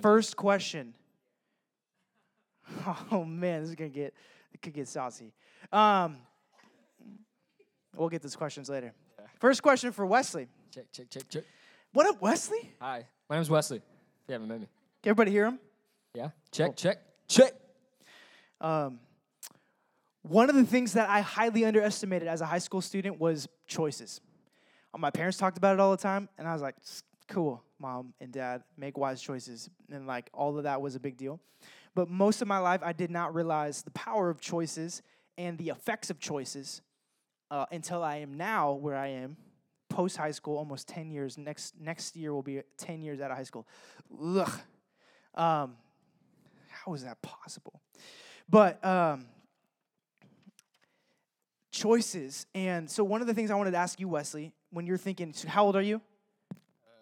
20. First question. Oh man, this is gonna get it could get saucy. Um, we'll get those questions later. Yeah. First question for Wesley. Check, check, check, check. What up, Wesley? Hi, my name's Wesley. If you haven't met me. Can everybody hear him? Yeah. Check, check, check. Um, one of the things that I highly underestimated as a high school student was choices. My parents talked about it all the time, and I was like, cool, mom and dad, make wise choices. And like all of that was a big deal. But most of my life, I did not realize the power of choices and the effects of choices uh, until I am now where I am, post high school, almost 10 years. Next, next year will be 10 years out of high school. Ugh. Um, how is that possible? But um, choices. And so, one of the things I wanted to ask you, Wesley, when you're thinking, so how old are you?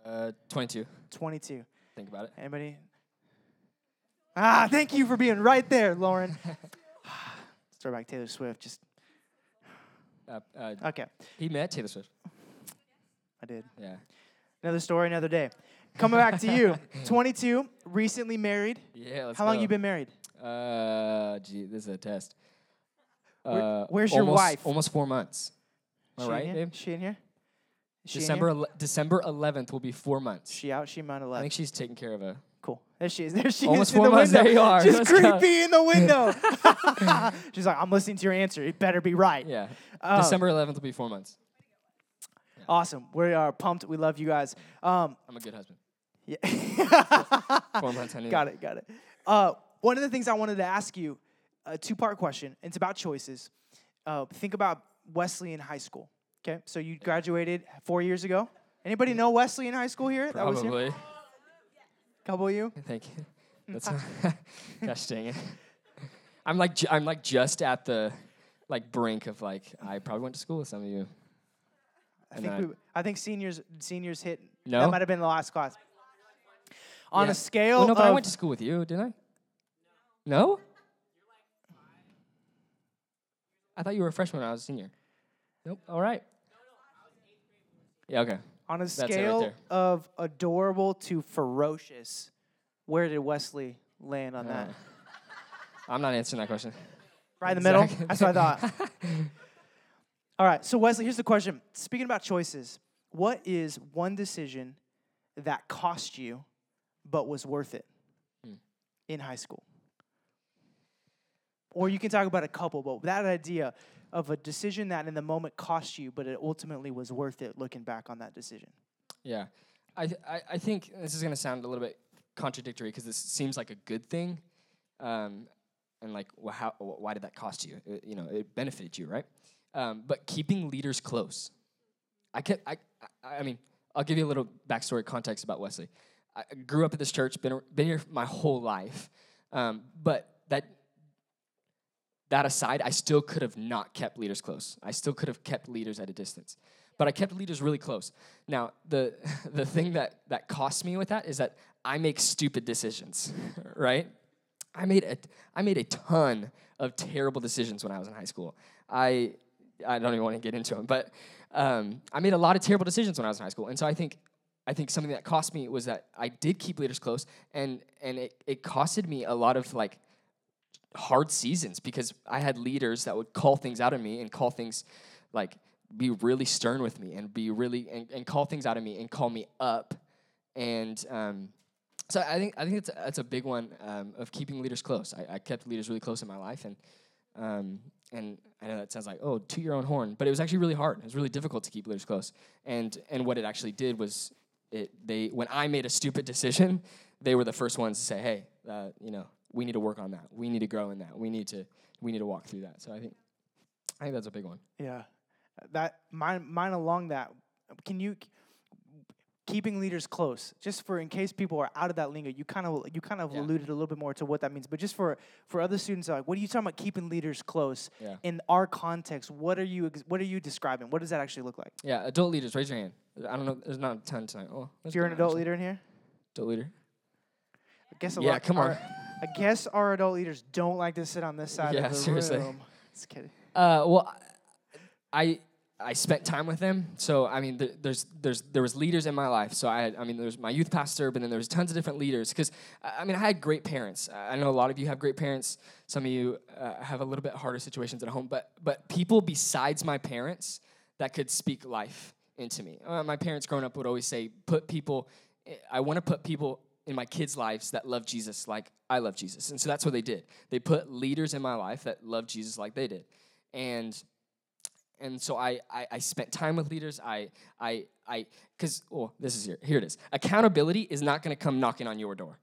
Uh, 22. 22. Think about it. Anybody? Ah, thank you for being right there, Lauren. Throwback Taylor Swift. Just Uh, uh, okay. he met Taylor Swift. I did. Yeah. Another story, another day. Coming back to you. 22, recently married. Yeah. Let's How long go. you been married? Uh, gee, this is a test. Where- Uh, where's your almost- wife? Almost four months. Am I She in right, babe? She in here? Is she December ele- December 11th will be four months. She out. She mount I 11. think she's taking care of a. Cool. There she is. There she Almost is in four the months. window. There you are. Just Let's go. creepy in the window. She's like, I'm listening to your answer. It better be right. Yeah. Oh. December 11th will be four months. Awesome. We are pumped. We love you guys. Um, I'm a good husband. yeah. Four months. I knew. got it. Got it. Uh, one of the things I wanted to ask you, a two-part question. It's about choices. Uh, think about Wesley in high school. Okay, so you graduated four years ago. Anybody know Wesley in high school here? That was here? Probably. Couple of you. Thank you. Mm, That's gosh dang it. I'm like I'm like just at the like brink of like I probably went to school with some of you. I And think I- we, I think seniors seniors hit. No? That might have been the last class. On Yeah. a scale Well, no, but I went to school with you, didn't I? No. I thought you were a freshman when I was a senior. Nope. All right. Yeah. Okay. on a it right scale there. of adorable to ferocious, where did Wesley land on that? Uh, I'm not answering that question. Right in the middle. That's what I thought. All right. So Wesley, here's the question. Speaking about choices, what is one decision that cost you, but was worth it Hmm. in high school? Or you can talk about a couple, but that idea of a decision that in the moment cost you, but it ultimately was worth it looking back on that decision. Yeah, I, I think this is gonna sound a little bit contradictory because this seems like a good thing, um, and like wh- how why did that cost you? It, you know, it benefited you, right? Um, but keeping leaders close, I can I, I I mean I'll give you a little backstory context about Wesley. I I grew up at this church, been been here my whole life, um, but that that aside, I still could have not kept leaders close. I still could have kept leaders at a distance. But I kept leaders really close. Now, the the thing that that costs me with that is that I make stupid decisions, right? I made a I made a ton of terrible decisions when I was in high school. I I don't even want to get into them, but um, I made a lot of terrible decisions when I was in high school, and so I think I think something that cost me was that I did keep leaders close, and and it, it costed me a lot of like hard seasons because I had leaders that would call things out of me and call things like be really stern with me and be really and, and call things out of me and call me up and um, so I think I think it's that's a big one um, of keeping leaders close. I, I kept leaders really close in my life and um, and I know that sounds like oh to your own horn, but it was actually really hard. It was really difficult to keep leaders close. And and what it actually did was it they when I made a stupid decision, they were the first ones to say hey uh, you know we need to work on that. We need to grow in that. We need to we need to walk through that. So I think I think that's a big one. Yeah, that mine mine along that. Can you keeping leaders close? Just for in case people are out of that lingo, you kind of you kind of Yeah. alluded a little bit more to what that means. But just for for other students, like, what are you talking about keeping leaders close? Yeah. In our context, what are you what are you describing? What does that actually look like? Yeah, adult leaders, raise your hand. I don't know. There's not a ton tonight. Oh, If you're an adult leader in here, adult leader. I guess a lot. Yeah, lot. come on. I guess our adult leaders don't like to sit on this side Yeah, of the seriously. room. Just kidding. Uh, well, I I spent time with them. So I mean, there, there's there's there was leaders in my life. So I had, I mean, there's my youth pastor, but then there was tons of different leaders. Because I mean, I had great parents. I know a lot of you have great parents. Some of you uh, have a little bit harder situations at home. But but people besides my parents that could speak life into me. Uh, my parents growing up would always say, "Put people." I want to put people in my kids' lives that love Jesus like I love Jesus. And so that's what they did. They put leaders in my life that love Jesus like they did. And and so I, I, I spent time with leaders. I, I, I, because, oh, this is here. Here it is. Accountability is not going to come knocking on your door.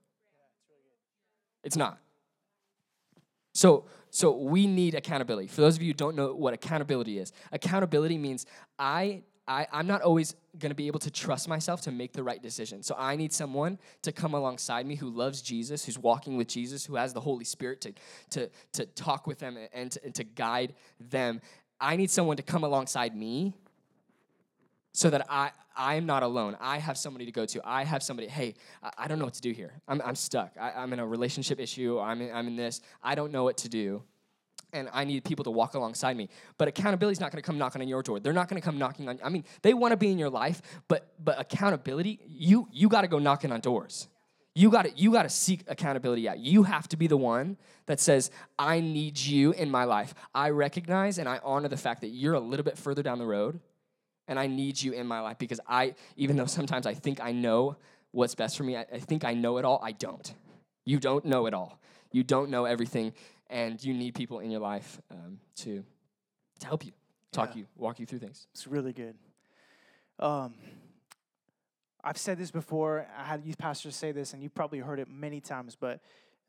It's not. So, so we need accountability. For those of you who don't know what accountability is, accountability means I, I, I'm not always going to be able to trust myself to make the right decision. So I need someone to come alongside me who loves Jesus, who's walking with Jesus, who has the Holy Spirit to, to, to talk with them and to, and to guide them I need someone to come alongside me so that I, I'm not alone. I have somebody to go to. I have somebody, hey, I, don't know what to do here. I'm, I'm stuck. I, am in a relationship issue. I'm in, I'm in this. I don't know what to do. And I need people to walk alongside me. But accountability is not going to come knocking on your door. They're not going to come knocking on. I mean, they want to be in your life, but but accountability, you you got to go knocking on doors. You got to you got to seek accountability out. You have to be the one that says, "I need you in my life. I recognize and I honor the fact that you're a little bit further down the road and I need you in my life because I even though sometimes I think I know what's best for me, I, I think I know it all, I don't. You don't know it all. You don't know everything and you need people in your life um, to to help you, talk yeah. you, walk you through things. It's really good. Um, I've said this before. I had youth pastors say this, and you've probably heard it many times, but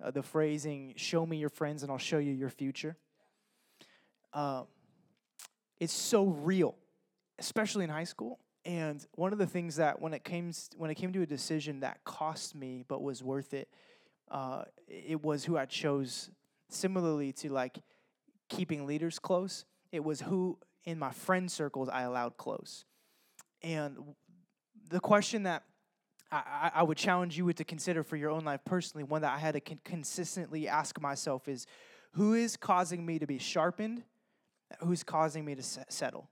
uh, the phrasing, show me your friends and I'll show you your future. Uh, it's so real, especially in high school. And one of the things that when it came when it came to a decision that cost me but was worth it, uh, it was who I chose. Similarly to like keeping leaders close, it was who in my friend circles I allowed close. And the question that I, I, would challenge you with to consider for your own life personally, one that I had to con- consistently ask myself is who is causing me to be sharpened? Who's causing me to settle?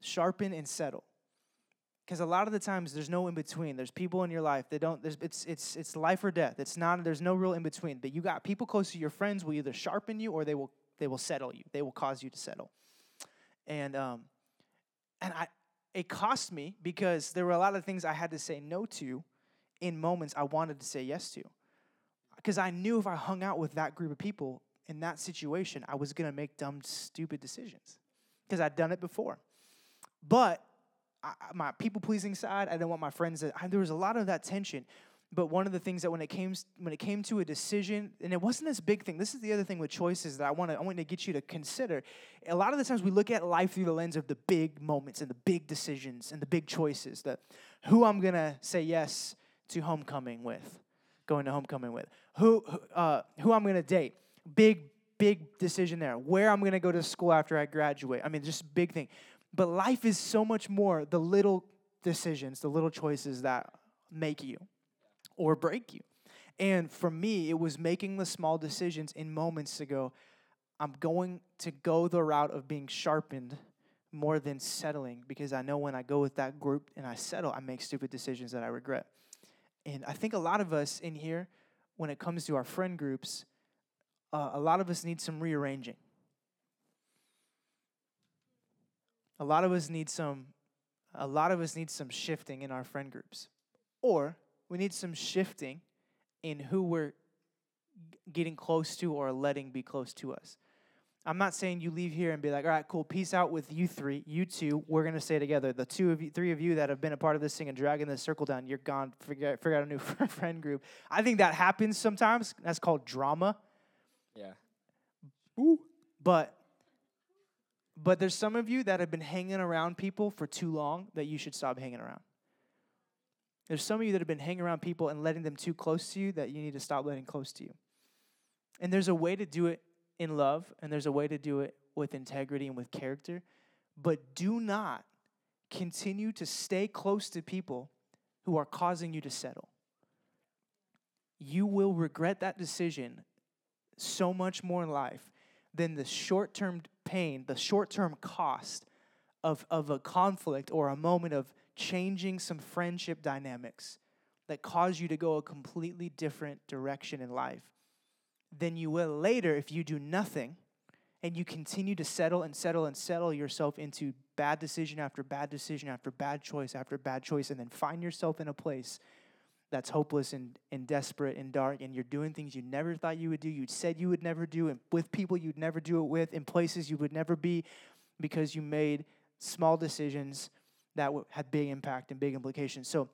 Sharpen and settle. Because a lot of the times there's no in between. There's people in your life that don't. There's, it's it's it's life or death. It's not. There's no real in between. But you got people close to your friends will either sharpen you or they will they will settle you. They will cause you to settle. And um, and I it cost me because there were a lot of things I had to say no to in moments I wanted to say yes to. Because I knew if I hung out with that group of people in that situation, I was going to make dumb, stupid decisions because I'd done it before. But I, my people pleasing side, I didn't want my friends to, I, there was a lot of that tension. But one of the things that when it came when it came to a decision, and it wasn't this big thing. This is the other thing with choices that I want to I want to get you to consider. A lot of the times we look at life through the lens of the big moments and the big decisions and the big choices. That who I'm gonna say yes to homecoming with, going to homecoming with, who uh, who I'm gonna date. Big big decision there. Where I'm gonna go to school after I graduate. I mean, just big thing. But life is so much more the little decisions, the little choices that make you or break you. And for me, it was making the small decisions in moments to go, I'm going to go the route of being sharpened more than settling because I know when I go with that group and I settle, I make stupid decisions that I regret. And I think a lot of us in here, when it comes to our friend groups, uh, a lot of us need some rearranging. A lot of us need some a lot of us need some shifting in our friend groups. Or we need some shifting in who we're getting close to or letting be close to us. I'm not saying you leave here and be like, all right, cool, peace out with you three, you two. We're gonna stay together. The two of you, three of you that have been a part of this thing and dragging this circle down, you're gone. Figure, figure out a new friend group. I think that happens sometimes. That's called drama. Yeah. Ooh. But but there's some of you that have been hanging around people for too long that you should stop hanging around. There's some of you that have been hanging around people and letting them too close to you that you need to stop letting close to you. And there's a way to do it in love, and there's a way to do it with integrity and with character. But do not continue to stay close to people who are causing you to settle. You will regret that decision so much more in life than the short term pain, the short term cost of, of a conflict or a moment of changing some friendship dynamics that cause you to go a completely different direction in life than you will later if you do nothing and you continue to settle and settle and settle yourself into bad decision after bad decision after bad choice after bad choice and then find yourself in a place that's hopeless and, and desperate and dark and you're doing things you never thought you would do you said you would never do and with people you'd never do it with in places you would never be because you made small decisions that had big impact and big implications so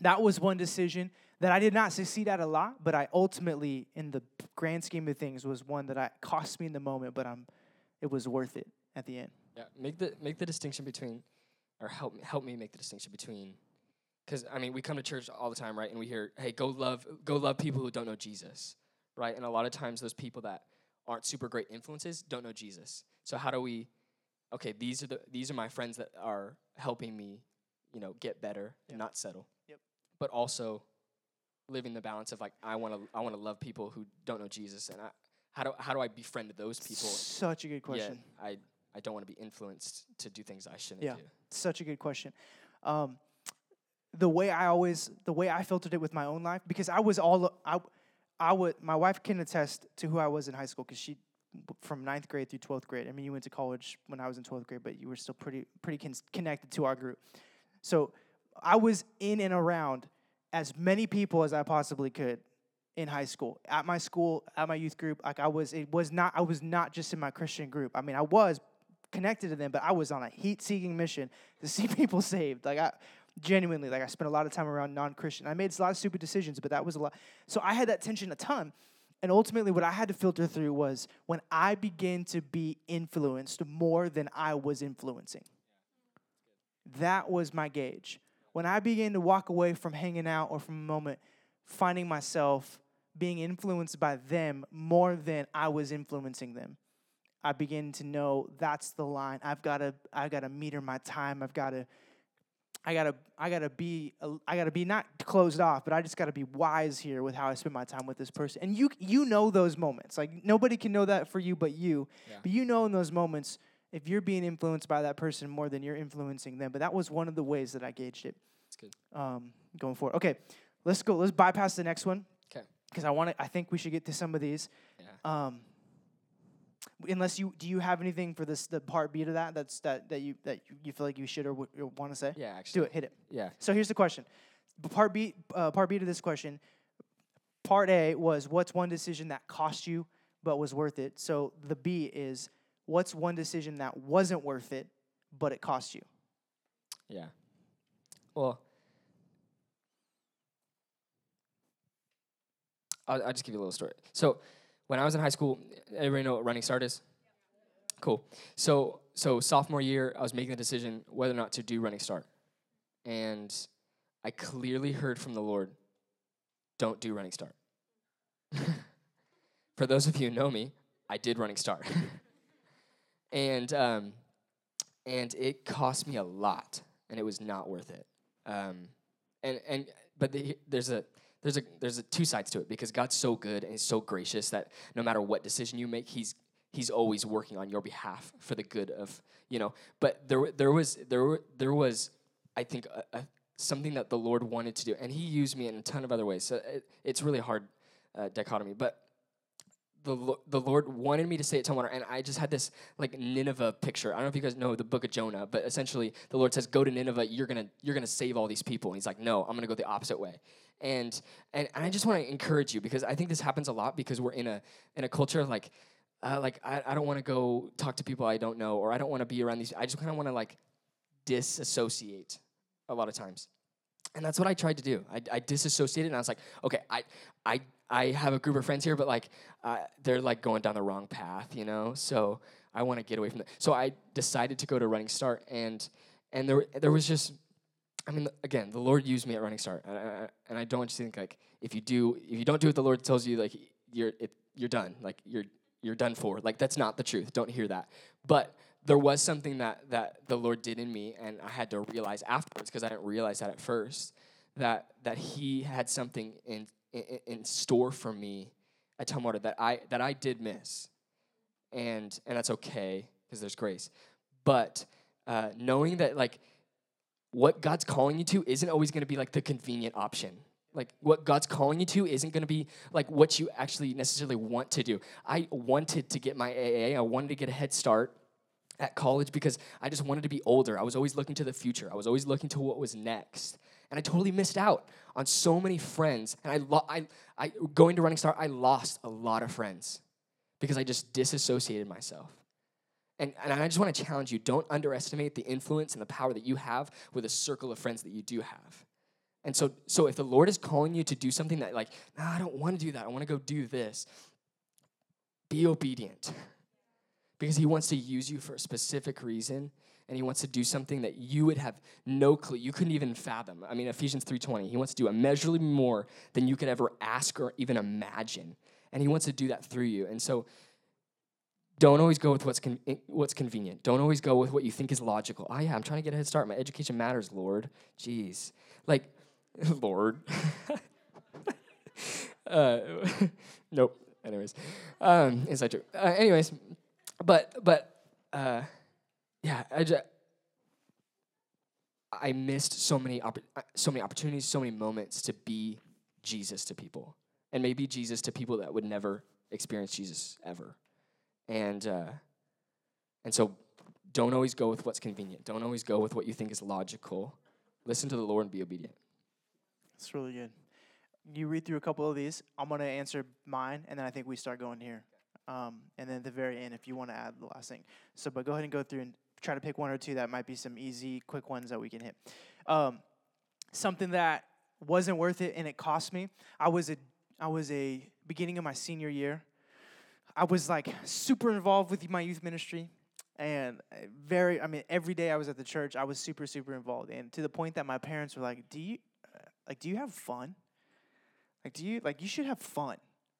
that was one decision that I did not succeed at a lot, but I ultimately, in the grand scheme of things, was one that I cost me in the moment, but I'm, it was worth it at the end. Yeah, make the make the distinction between, or help help me make the distinction between, because I mean we come to church all the time, right? And we hear, hey, go love go love people who don't know Jesus, right? And a lot of times those people that aren't super great influences don't know Jesus. So how do we? Okay, these are the these are my friends that are helping me, you know, get better Yep. and not settle. Yep. But also, living the balance of like I want to I want to love people who don't know Jesus, and I how do how do I befriend those people? Such a good question. I I don't want to be influenced to do things I shouldn't Yeah. do. Such a good question. Um, the way I always, the way I filtered it with my own life, because I was all, I, I would, my wife can attest to who I was in high school, because she, from ninth grade through twelfth grade. I mean, you went to college when I was in twelfth grade, but you were still pretty, pretty con- connected to our group. So I was in and around as many people as I possibly could in high school. At my school, at my youth group, like I was, it was not, I was not just in my Christian group. I mean, I was connected to them, but I was on a heat-seeking mission to see people saved. Like I genuinely, like I spent a lot of time around non-Christian. I made a lot of stupid decisions, but that was a lot. So I had that tension a ton. And ultimately, what I had to filter through was when I began to be influenced more than I was influencing. That was my gauge. When I began to walk away from hanging out or from a moment, finding myself being influenced by them more than I was influencing them. I begin to know that's the line. I've got to I've got to meter my time. I've got to I got to I got to be I got to be not closed off, but I just got to be wise here with how I spend my time with this person. And you you know those moments. Like nobody can know that for you but you. Yeah. But you know in those moments if you're being influenced by that person more than you're influencing them. But that was one of the ways that I gauged it It's good. um, going forward. Okay, let's go. Let's bypass the next one. Okay. because I want to. I think we should get to some of these. Yeah. Um, unless you do, you have anything for this the part B to that? That's that that you that you, feel like you should or w- want to say? Yeah, actually. Do it. Hit it. Yeah. So here's the question. Part B. Uh, part B to this question. Part A was what's one decision that cost you but was worth it. So the B is what's one decision that wasn't worth it but it cost you. Yeah. Well, I'll, I'll just give you a little story. So, when I was in high school, everybody know what Running Start is? Cool. So, so sophomore year, I was making the decision whether or not to do Running Start, and I clearly heard from the Lord, "Don't do Running Start." For those of you who know me, I did Running Start, and um, and it cost me a lot, and it was not worth it. Um, and and but the, there's a there's a there's a two sides to it because God's so good and He's so gracious that no matter what decision you make, He's He's always working on your behalf for the good of you know. But there there was there there was I think a, a, something that the Lord wanted to do, and He used me in a ton of other ways. So it, it's really hard uh, dichotomy, but the the Lord wanted me to stay at Tumwater, and I just had this like Nineveh picture. I don't know if you guys know the book of Jonah, but essentially the Lord says, "Go to Nineveh. You're gonna you're gonna save all these people." And He's like, "No, I'm gonna go the opposite way." And and, and I just want to encourage you because I think this happens a lot because we're in a in a culture like. Uh, like I, I don't want to go talk to people I don't know, or I don't want to be around these. I just kind of want to like disassociate a lot of times. And that's what I tried to do. I, I disassociated, and I was like, okay, I, I, I have a group of friends here, but like, uh, they're like going down the wrong path, you know. So I want to get away from that. So I decided to go to Running Start, and and there there was just, I mean, again, the Lord used me at Running Start, and I, and I don't just think like if you do if you don't do what the Lord tells you, like you're it, you're done, like you're you're done for. Like that's not the truth. Don't hear that. But there was something that that the Lord did in me, and I had to realize afterwards because I didn't realize that at first that that He had something in in, in store for me at Tumwater that I that I did miss, and and that's okay because there's grace. But uh, knowing that like what God's calling you to isn't always going to be like the convenient option. Like what God's calling you to isn't going to be like what you actually necessarily want to do. I wanted to get my AA. I wanted to get a head start at college because I just wanted to be older. I was always looking to the future. I was always looking to what was next. And I totally missed out on so many friends. And I, lo- I, I going to Running Start, I lost a lot of friends because I just disassociated myself. And, and I just want to challenge you don't underestimate the influence and the power that you have with a circle of friends that you do have. And so, so if the Lord is calling you to do something that, like, no, I don't want to do that, I want to go do this, be obedient. Because He wants to use you for a specific reason and he wants to do something that you would have no clue you couldn't even fathom. I mean ephesians 3.20 he wants to do immeasurably more than you could ever ask or even imagine. And he wants to do that through you. And so don't always go with what's con- what's convenient. Don't always go with what you think is logical. Oh yeah, I'm trying to get a head start. My education matters, Lord. Jeez, like, Lord. uh, nope. Anyways, um, inside joke. Uh, anyways, but but uh, yeah, I just I missed so many opp- uh, so many opportunities, so many moments to be Jesus to people, and maybe Jesus to people that would never experience Jesus ever. And uh, and so don't always go with what's convenient. Don't always go with what you think is logical. Listen to the Lord and be obedient. That's really good. You read through a couple of these. I'm going to answer mine, and then I think we start going here. Um, and then at the very end, if you want to add the last thing. So, but go ahead and go through and try to pick one or two that might be some easy, quick ones that we can hit. Um, something that wasn't worth it and it cost me. I was a, I was a beginning of my senior year. I was like super involved with my youth ministry and very i mean every day i was at the church i was super super involved and to the point that my parents were like do you uh, like do you have fun? Like do you like you should have fun.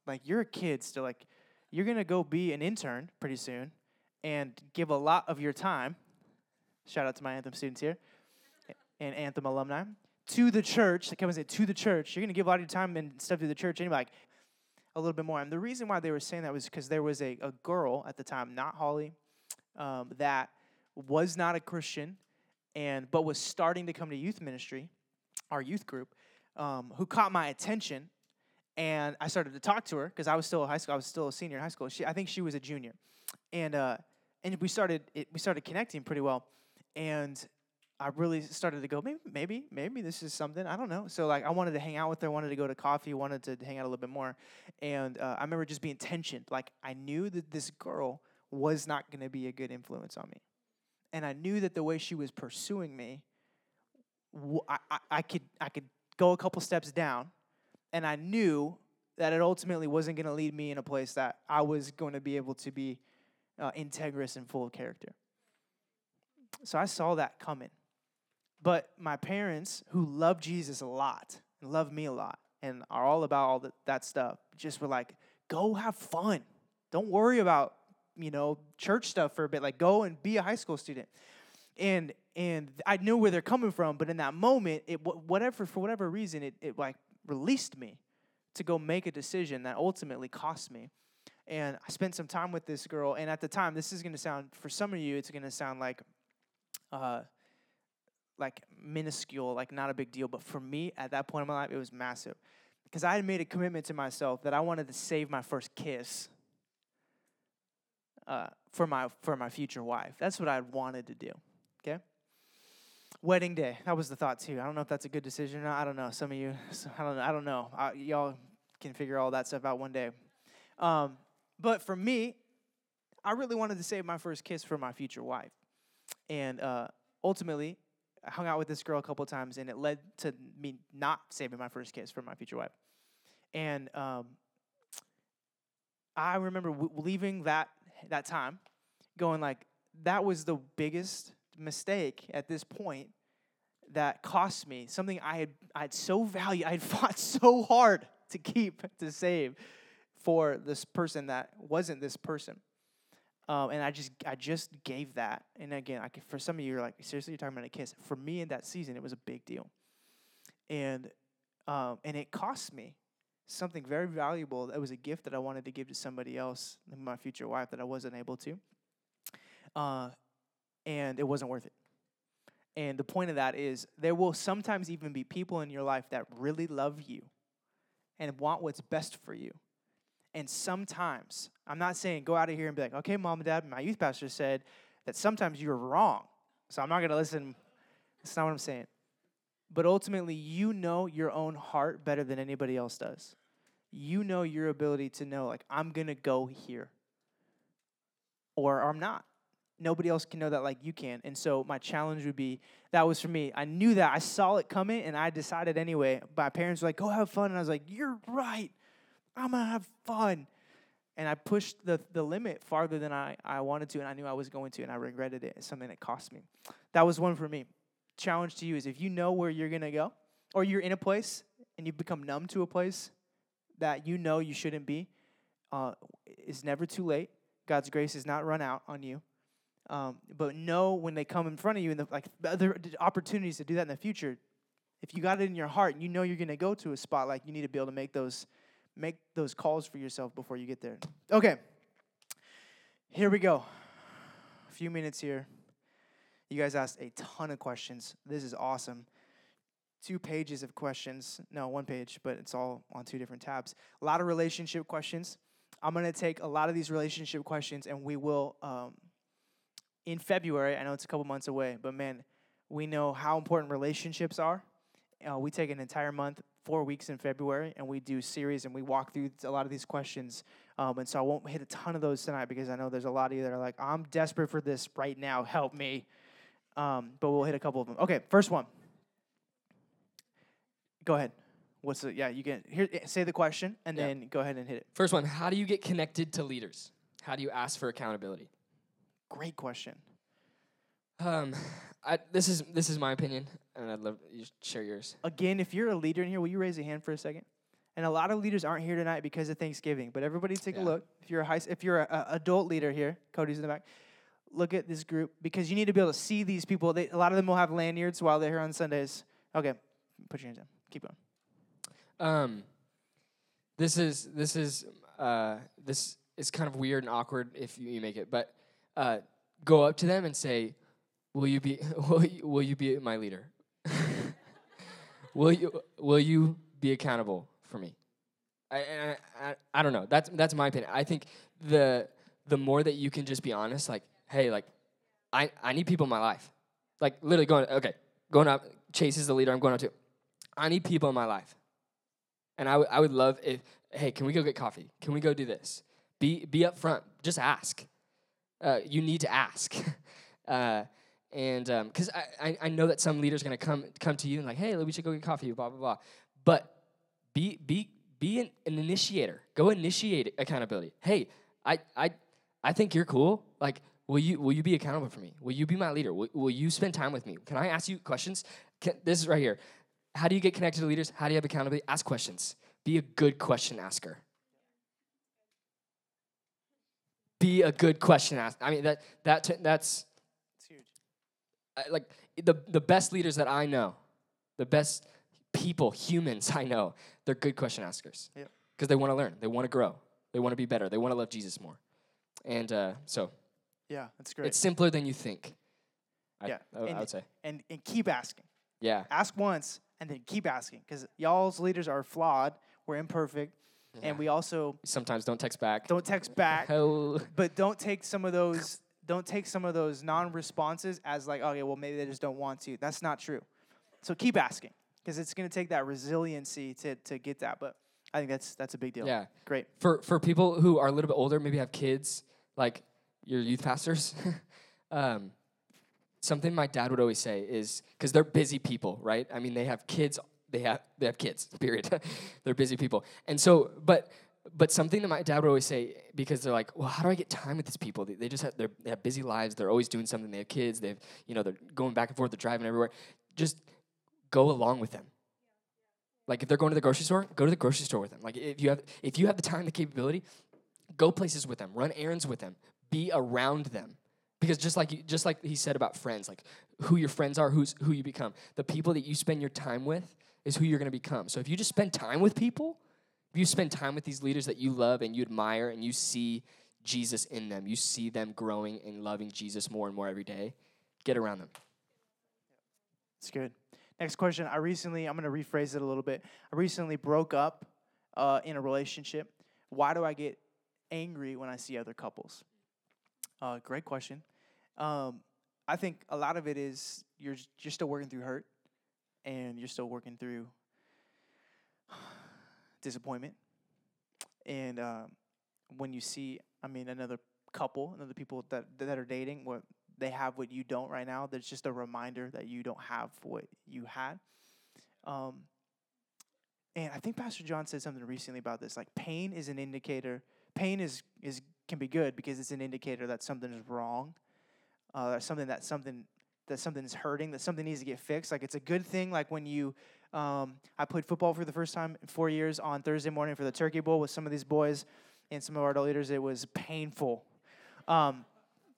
Like you're a kid still like you're gonna go be an intern pretty soon and give a lot of your time shout out to my anthem students here and anthem alumni to the church like i was say to the church. You're gonna give a lot of your time and stuff to the church and like a little bit more. And the reason why they were saying that was because there was a, a girl at the time, not Holly, um, that was not a Christian, and but was starting to come to youth ministry, our youth group, um, who caught my attention, and I started to talk to her because I was still a high school. I was still a senior in high school. She, I think she was a junior, and uh, and we started it, we started connecting pretty well, and I really started to go, maybe, maybe, maybe this is something. I don't know. So like, I wanted to hang out with her, wanted to go to coffee, wanted to hang out a little bit more, and uh, I remember just being tensioned. Like I knew that this girl was not going to be a good influence on me, and I knew that the way she was pursuing me, I, I, could I could go a couple steps down, and I knew that it ultimately wasn't going to lead me in a place that I was going to be able to be uh, integrous and full of character. So I saw that coming but my parents, who love Jesus a lot and love me a lot and are all about all that, stuff, just were like, go have fun. Don't worry about, you know, church stuff for a bit. Like, go and be a high school student. And and I knew where they're coming from, but in that moment, it whatever for whatever reason, it, it like released me to go make a decision that ultimately cost me. And I spent some time with this girl, and at the time, this is going to sound for some of you, it's going to sound like uh, like minuscule, like not a big deal. But for me, at that point in my life, it was massive. Because I had made a commitment to myself that I wanted to save my first kiss uh, for, my, for my future wife. That's what I wanted to do. Okay? Wedding day. That was the thought too. I don't know if that's a good decision or not. I don't know. Some of you, I don't know. I don't know. I, y'all can figure all that stuff out one day. Um, but for me, I really wanted to save my first kiss for my future wife. And uh, ultimately, hung out with this girl a couple times, and it led to me not saving my first kiss for my future wife. And um, I remember w- leaving that that time, going like, that was the biggest mistake at this point that cost me something I had I had so valued, I had fought so hard to keep to save for this person that wasn't this person. Um, and I just I just gave that. And again, I can, for some of you, you're like, seriously, you're talking about a kiss. For me in that season, it was a big deal. And um, and it cost me something very valuable. That was a gift that I wanted to give to somebody else, my future wife, that I wasn't able to. uh, and it wasn't worth it. And the point of that is there will sometimes even be people in your life that really love you and want what's best for you. And sometimes, I'm not saying go out of here and be like, okay, mom and dad, my youth pastor said that sometimes you're wrong. So I'm not going to listen. That's not what I'm saying. But ultimately, you know your own heart better than anybody else does. You know your ability to know, like, I'm going to go here or I'm not. Nobody else can know that like you can. And so my challenge would be that was for me. I knew that. I saw it coming and I decided anyway. My parents were like, go have fun. And I was like, you're right. I'm to have fun. And I pushed the, the limit farther than I, I wanted to, and I knew I was going to, and I regretted it. It's something that cost me. That was one for me. Challenge to you is if you know where you're to go, or you're in a place and you've become numb to a place that you know you shouldn't be, uh, it's never too late. God's grace is not run out on you. Um, but know when they come in front of you and the, like other opportunities to do that in the future. If you got it in your heart and you know you're going to go to a spot, like you need to be able to make those make those calls for yourself before you get there. Okay. Here we go. A few minutes here. You guys asked a ton of questions. This is awesome. Two pages of questions. No, one page, but it's all on two different tabs. A lot of relationship questions. I'm going to take a lot of these relationship questions and we will um, in February, I know it's a couple months away, but man, we know how important relationships are. Uh, we take an entire month, four weeks in February, and we do series and we walk through a lot of these questions. Um, and so I won't hit a ton of those tonight because I know there's a lot of you that are like, I'm desperate for this right now. Help me. Um, but we'll hit a couple of them. Okay, first one. Go ahead. What's the yeah? You can here eh, say the question and Yeah. then go ahead and hit it. First one, how do you get connected to leaders? How do you ask for accountability? Great question. Um, I, this is this is my opinion, and I'd love you to share yours. Again, if you're a leader in here, will you raise a hand for a second? And a lot of leaders aren't here tonight because of Thanksgiving. But everybody, take Yeah. a look. If you're a high, if you're a, a adult leader here, Cody's in the back. Look at this group because you need to be able to see these people. They, a lot of them will have lanyards while they're here on Sundays. Okay, put your hands down. Keep going. Um, this is this is uh, this is kind of weird and awkward if you, you make it, but uh, go up to them and say, "Will you be will you, will you be my leader? will you will you be accountable for me?" I, I, I don't know. That's that's my opinion. I think the the more that you can just be honest, like, hey, like, I I need people in my life, like literally going okay, going up. Chase is the leader. I'm going up to. I need people in my life. And I, w- I would love if, hey, can we go get coffee? Can we go do this? Be, be upfront. Just ask. Uh, you need to ask. uh, and um, because I, I, I know that some leaders are going to come come to you and like, hey, we should go get coffee, blah, blah, blah. But be, be, be an, an initiator. Go initiate accountability. Hey, I, I, I think you're cool. Like, will you, will you be accountable for me? Will you be my leader? Will, will you spend time with me? Can I ask you questions? Can, this is right here. How do you get connected to leaders? How do you have accountability? Ask questions. Be a good question asker. Be a good question asker. I mean that that that's like the the best leaders that I know, the best people, humans I know, they're good question askers. Yep. Because they want to learn, they want to grow, they want to be better, they want to love Jesus more, and uh, so Yeah, that's great. it's simpler than you think. Yeah, I, I and- would say. and and keep asking. Yeah. Ask once and then keep asking because y'all's leaders are flawed. We're imperfect, and we also Sometimes don't text back. don't text back. But don't take some of those don't take some of those non-responses as like okay well maybe they just don't want to that's not true so keep asking because it's going to take that resiliency to, to get that but i think that's that's a big deal Yeah. great for for people who are a little bit older, maybe have kids, like your youth pastors. um, something my dad would always say is because they're busy people, right? I mean, they have kids. They have they have kids. Period. they're busy people, and so but. But something that my dad would always say because they're like, well, how do I get time with these people? They, they just have they're, they have busy lives. They're always doing something. They have kids. They have you know they're going back and forth. They're driving everywhere. Just go along with them. Like if they're going to the grocery store, go to the grocery store with them. Like if you have if you have the time, the capability, go places with them, run errands with them, be around them. Because just like just like he said about friends, like who your friends are, who's who you become. The people that you spend your time with is who you're going to become. So if you just spend time with people, you spend time with these leaders that you love and you admire and you see Jesus in them. You see them growing and loving Jesus more and more every day. Get around them. It's good. Next question. I recently, I'm going to rephrase it a little bit. I recently broke up uh, in a relationship. Why do I get angry when I see other couples? Uh, great question. Um, I think a lot of it is you're you're still working through hurt, and you're still working through disappointment. And um, when you see, I mean, another couple, another people that that are dating, what they have what you don't right now. There's just a reminder that you don't have what you had. Um, and I think Pastor John said something recently about this. Like pain is an indicator. Pain is is can be good because it's an indicator that something is wrong, uh, something that something that something is hurting, that something needs to get fixed. Like it's a good thing. Like when you, um, I played football for the first time in four years on Thursday morning for the Turkey Bowl with some of these boys and some of our leaders. It was painful. Um,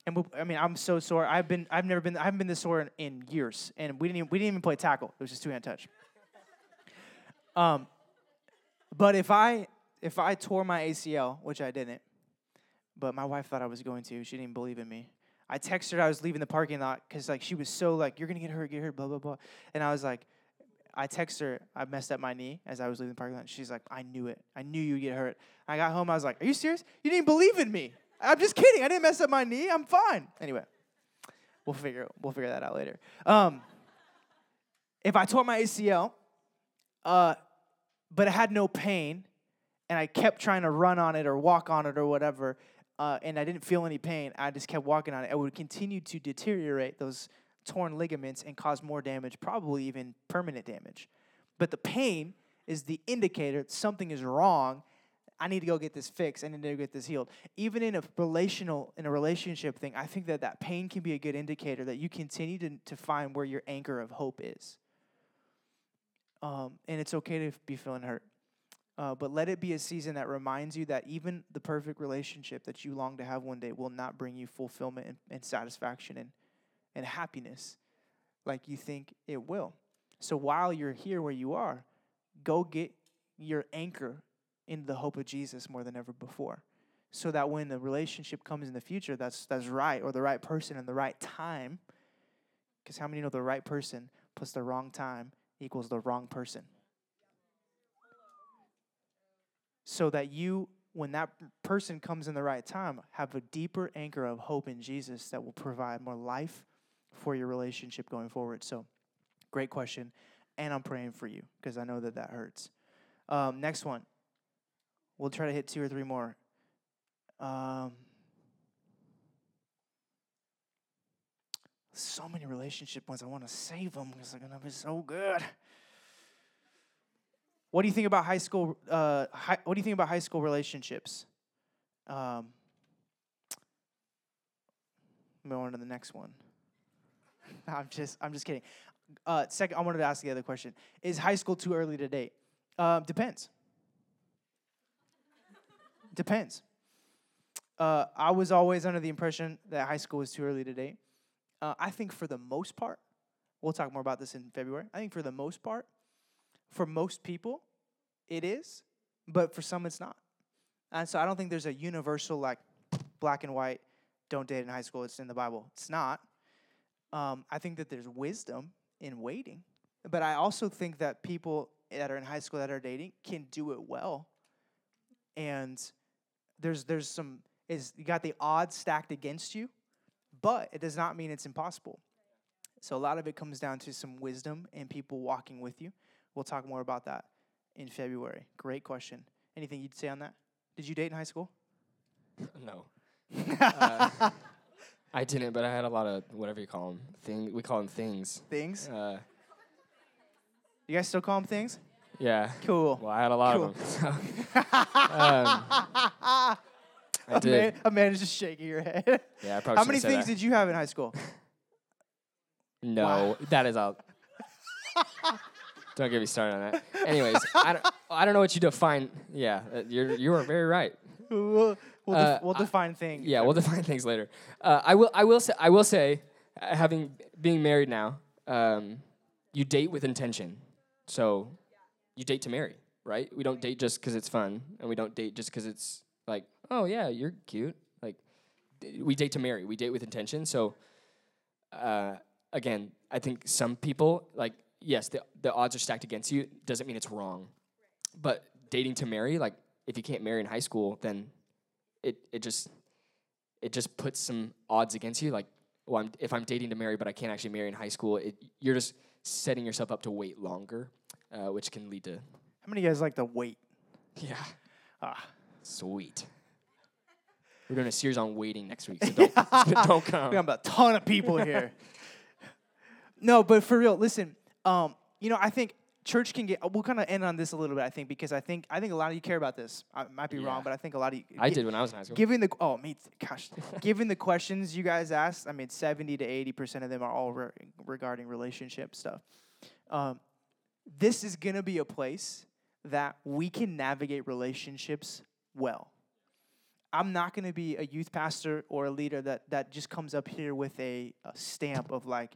and we, I mean, I'm so sore. I've been, I've never been, I haven't been this sore in, in years, and we didn't, even, we didn't even play tackle. It was just two hand touch. Um, but if I, if I tore my ACL, which I didn't, but my wife thought I was going to, she didn't believe in me. I texted her I was leaving the parking lot because like she was so like you're gonna get hurt, get hurt, blah blah blah, and I was like, I text her I messed up my knee as I was leaving the parking lot. She's like, I knew it, I knew you'd get hurt. I got home, I was like, Are you serious? You didn't believe in me. I'm just kidding. I didn't mess up my knee. I'm fine. Anyway, we'll figure we'll figure that out later. Um, if I tore my ACL, uh, but it had no pain, and I kept trying to run on it or walk on it or whatever, uh, and I didn't feel any pain, I just kept walking on it. It would continue to deteriorate those torn ligaments and cause more damage, probably even permanent damage. But the pain is the indicator something is wrong I need to go get this fixed. I need to get this healed. Even in a relational, in a relationship thing, I think that that pain can be a good indicator that you continue to, to find where your anchor of hope is. Um, and it's okay to be feeling hurt. Uh, but let it be a season that reminds you that even the perfect relationship that you long to have one day will not bring you fulfillment and, and satisfaction and, and happiness like you think it will. So while you're here where you are, go get your anchor in the hope of Jesus more than ever before. So that when the relationship comes in the future, that's that's right, or the right person in the right time. Because how many know the right person plus the wrong time equals the wrong person? So that you, when that person comes in the right time, have a deeper anchor of hope in Jesus that will provide more life for your relationship going forward. So, great question. And I'm praying for you because I know that that hurts. Um, next one We'll try to hit two or three more. Um, so many relationship ones. I want to save them because they're going to be so good. What do you think about high school? Uh, high, what do you think about high school relationships? Um, move on to the next one. I'm just, I'm just kidding. Uh, second, I wanted to ask the other question: Is high school too early to date? Uh, depends. Depends. Uh, I was always under the impression that high school was too early to date. Uh, I think for the most part, we'll talk more about this in February. I think for the most part, for most people, it is, but for some, it's not. And so I don't think there's a universal, like, black and white, don't date in high school, it's in the Bible. It's not. Um, I think that there's wisdom in waiting. But I also think that people that are in high school that are dating can do it well. And there's there's some is you got the odds stacked against you, but it does not mean it's impossible. So a lot of it comes down to some wisdom and people walking with you. We'll talk more about that in February. Great question. Anything you'd say on that? Did you date in high school? No. uh, I didn't, but I had a lot of whatever you call them. Thing we call them things. Things. Uh, you guys still call them things? Yeah. Cool. Well, I had a lot cool. of them. So. um, I did. Amanda's just shaking your head. Yeah, I probably. How many things that. did you have in high school? No, Wow. that is out. don't get me started on that. Anyways, I don't, I don't know what you define. Yeah, uh, you're you are very right. we'll we'll, Uh, we'll I- define things. Yeah, we'll define things later. Uh, I will. I will say. I will say, uh, having being married now, um, you date with intention. So, you date to marry, right? We don't date just because it's fun, and we don't date just because it's like, oh yeah, you're cute. Like, we date to marry. We date with intention. So, uh, again, I think some people like yes, the the odds are stacked against you. Doesn't mean it's wrong, but dating to marry, like if you can't marry in high school, then it it just it just puts some odds against you. Like, well, I'm, if I'm dating to marry, but I can't actually marry in high school, it, you're just setting yourself up to wait longer, uh, which can lead to How many of you guys like to wait? yeah, Ah. sweet. We're doing a series on waiting next week, so don't don't We come. have a ton of people here. no, but for real, listen. Um, you know, I think church can get. We'll kind of end on this a little bit. I think because I think I think a lot of you care about this. I might be Yeah. wrong, but I think a lot of you. I did when I was in high school. Given the oh me gosh, given the questions you guys asked, I mean seventy to eighty percent of them are all re- regarding relationship stuff. Um, this is gonna be a place that we can navigate relationships well. I'm not gonna be a youth pastor or a leader that that just comes up here with a, a stamp of like,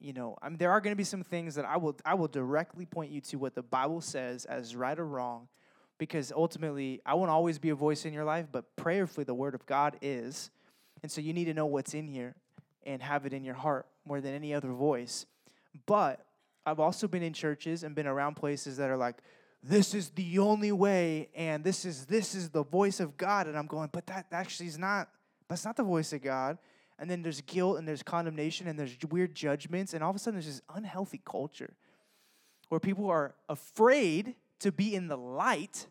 you know, I mean, there are gonna be some things that I will I will directly point you to what the Bible says as right or wrong because ultimately I won't always be a voice in your life, but prayerfully the word of God is. And so you need to know what's in here and have it in your heart more than any other voice. But I've also been in churches and been around places that are like, this is the only way and this is this is the voice of God and I'm going, but that actually is not that's not the voice of God. And then there's guilt and there's condemnation and there's weird judgments and all of a sudden there's this unhealthy culture where people are afraid to be in the light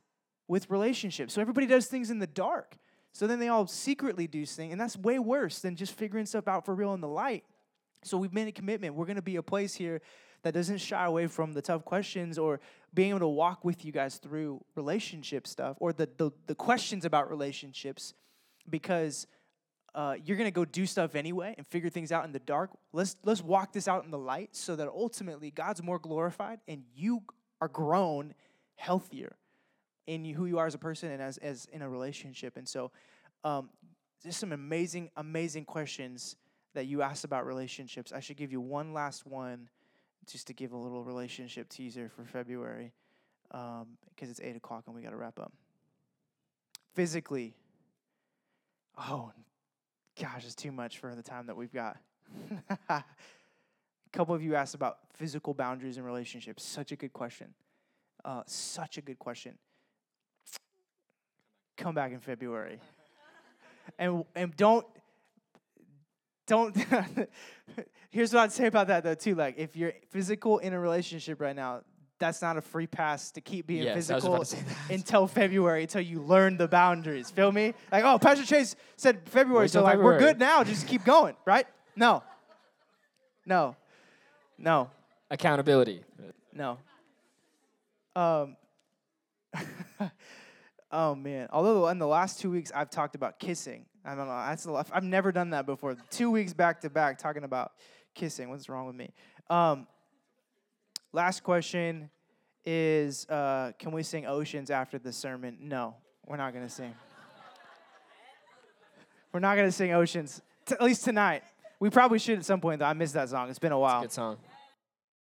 with relationships. So everybody does things in the dark. So then they all secretly do things, and that's way worse than just figuring stuff out for real in the light. So we've made a commitment. We're going to be a place here that doesn't shy away from the tough questions or being able to walk with you guys through relationship stuff or the the, the questions about relationships because uh, you're gonna go do stuff anyway and figure things out in the dark. Let's let's walk this out in the light so that ultimately God's more glorified and you are grown healthier in who you are as a person and as as in a relationship. And so, um, there's some amazing amazing questions that you asked about relationships. I should give you one last one, just to give a little relationship teaser for February, um, because it's eight o'clock and we got to wrap up. Physically. Oh, gosh, it's too much for the time that we've got. a couple of you asked about physical boundaries in relationships. Such a good question. Uh, such a good question. Come back in February. and and don't don't here's what I'd say about that though too. Like if you're physical in a relationship right now, that's not a free pass to keep being Yes, physical about to say that. until February, until you learn the boundaries. Feel me? Like, oh, Pastor Chase said February, Wait so like we're good now. Just keep going, right? No. No. No. Accountability. No. Um. oh man! Although in the last two weeks I've talked about kissing. I don't know. That's a lot. I've never done that before. Two weeks back to back talking about kissing. What's wrong with me? Um. Last question is: uh, Can we sing "Oceans" after the sermon? No, we're not gonna sing. We're not gonna sing "Oceans." T- at least tonight. We probably should at some point though. I missed that song. It's been a while. Good song.